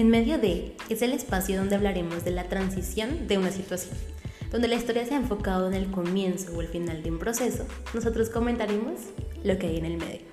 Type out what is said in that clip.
En medio de es el espacio donde hablaremos de la transición de una situación, donde la historia se ha enfocado en el comienzo o el final de un proceso. Nosotros comentaremos lo que hay en el medio.